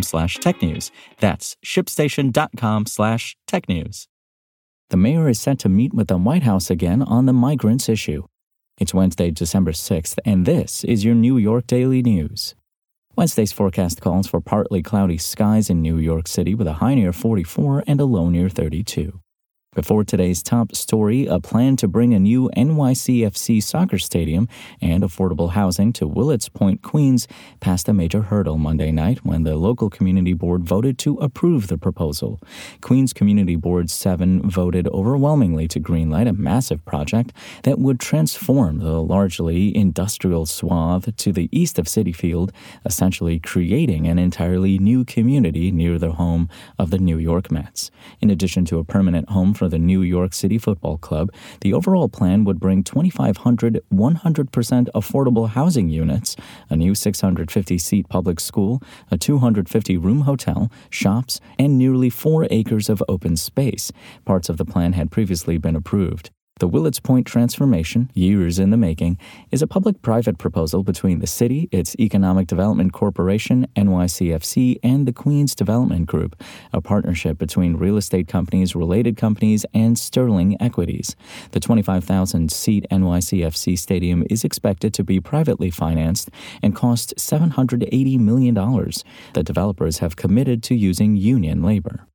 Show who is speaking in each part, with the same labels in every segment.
Speaker 1: slash technews. That's shipstation.com slash technews. The mayor is set to meet with the White House again on the migrants issue. It's Wednesday, December 6th, and this is your New York Daily News. Wednesday's forecast calls for partly cloudy skies in New York City with a high near 44 and a low near 32. Before today's top story, a plan to bring a new NYCFC soccer stadium and affordable housing to Willets Point, Queens, passed a major hurdle Monday night when the local community board voted to approve the proposal. Queens Community Board 7 voted overwhelmingly to greenlight a massive project that would transform the largely industrial swath to the east of Citi Field, essentially creating an entirely new community near the home of the New York Mets. In addition to a permanent home for the New York City Football Club, the overall plan would bring 2,500 100% affordable housing units, a new 650 seat public school, a 250 room hotel, shops, and nearly four acres of open space. Parts of the plan had previously been approved. The Willets Point transformation, years in the making, is a public private proposal between the city, its Economic Development Corporation, NYCFC, and the Queens Development Group, a partnership between real estate companies, related companies, and Sterling Equities. The 25,000 seat NYCFC stadium is expected to be privately financed and cost $780 million. The developers have committed to using union labor.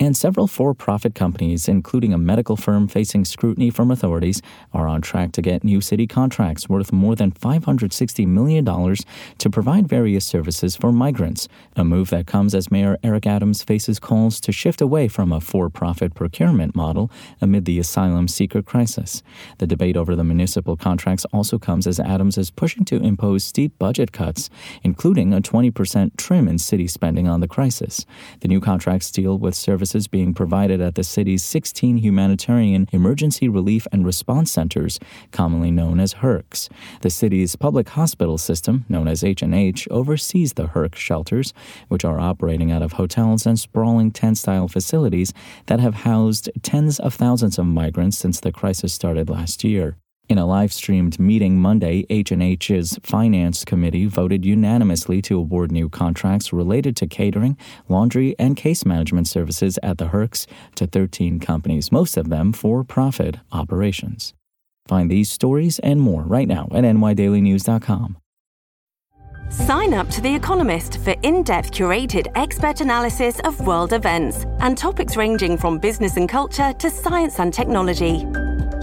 Speaker 1: And several for profit companies, including a medical firm facing scrutiny from authorities, are on track to get new city contracts worth more than $560 million to provide various services for migrants, a move that comes as Mayor Eric Adams faces calls to shift away from a for profit procurement model amid the asylum seeker crisis. The debate over the municipal contracts also comes as Adams is pushing to impose steep budget cuts, including a 20% trim in city spending on the crisis. The new contracts deal with services services being provided at the city's 16 humanitarian emergency relief and response centers, commonly known as HERCs. The city's public hospital system, known as H&H, oversees the HERC shelters, which are operating out of hotels and sprawling tent-style facilities that have housed tens of thousands of migrants since the crisis started last year. In a live-streamed meeting Monday, H&H's Finance Committee voted unanimously to award new contracts related to catering, laundry, and case management services at the HERCs to 13 companies, most of them for-profit operations. Find these stories and more right now at nydailynews.com.
Speaker 2: Sign up to The Economist for in depth curated expert analysis of world events and topics ranging from business and culture to science and technology.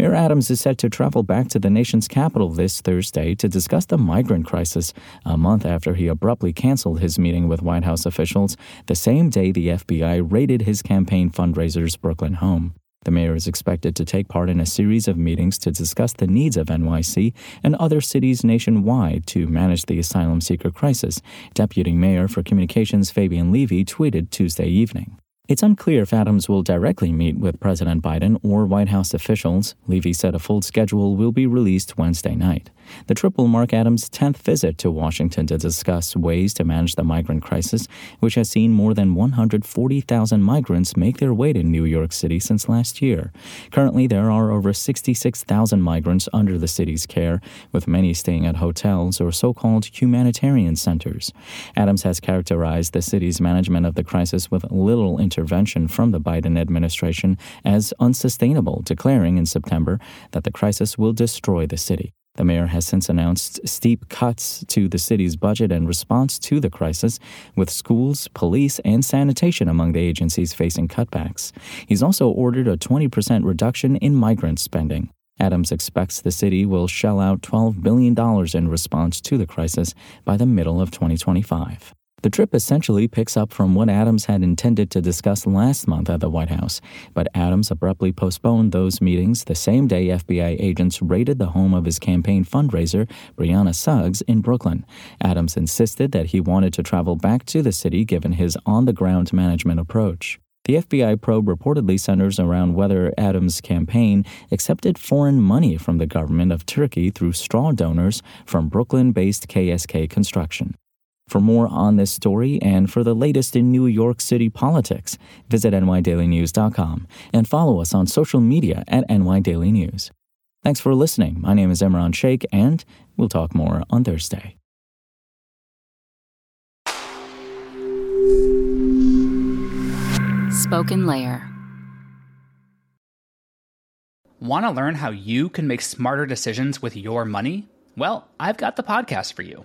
Speaker 1: Mayor Adams is set to travel back to the nation's capital this Thursday to discuss the migrant crisis, a month after he abruptly canceled his meeting with White House officials the same day the FBI raided his campaign fundraiser's Brooklyn home. The mayor is expected to take part in a series of meetings to discuss the needs of NYC and other cities nationwide to manage the asylum seeker crisis, Deputy Mayor for Communications Fabian Levy tweeted Tuesday evening. It's unclear if Adams will directly meet with President Biden or White House officials. Levy said a full schedule will be released Wednesday night. The trip will mark Adams' 10th visit to Washington to discuss ways to manage the migrant crisis, which has seen more than 140,000 migrants make their way to New York City since last year. Currently, there are over 66,000 migrants under the city's care, with many staying at hotels or so called humanitarian centers. Adams has characterized the city's management of the crisis with little intervention from the Biden administration as unsustainable, declaring in September that the crisis will destroy the city. The mayor has since announced steep cuts to the city's budget in response to the crisis, with schools, police, and sanitation among the agencies facing cutbacks. He's also ordered a 20% reduction in migrant spending. Adams expects the city will shell out $12 billion in response to the crisis by the middle of 2025. The trip essentially picks up from what Adams had intended to discuss last month at the White House, but Adams abruptly postponed those meetings the same day FBI agents raided the home of his campaign fundraiser, Brianna Suggs, in Brooklyn. Adams insisted that he wanted to travel back to the city given his on the ground management approach. The FBI probe reportedly centers around whether Adams' campaign accepted foreign money from the government of Turkey through straw donors from Brooklyn based KSK Construction. For more on this story and for the latest in New York City politics, visit nydailynews.com and follow us on social media at nydailynews. Thanks for listening. My name is Imran Sheikh, and we'll talk more on Thursday.
Speaker 3: Spoken Layer.
Speaker 4: Want to learn how you can make smarter decisions with your money? Well, I've got the podcast for you.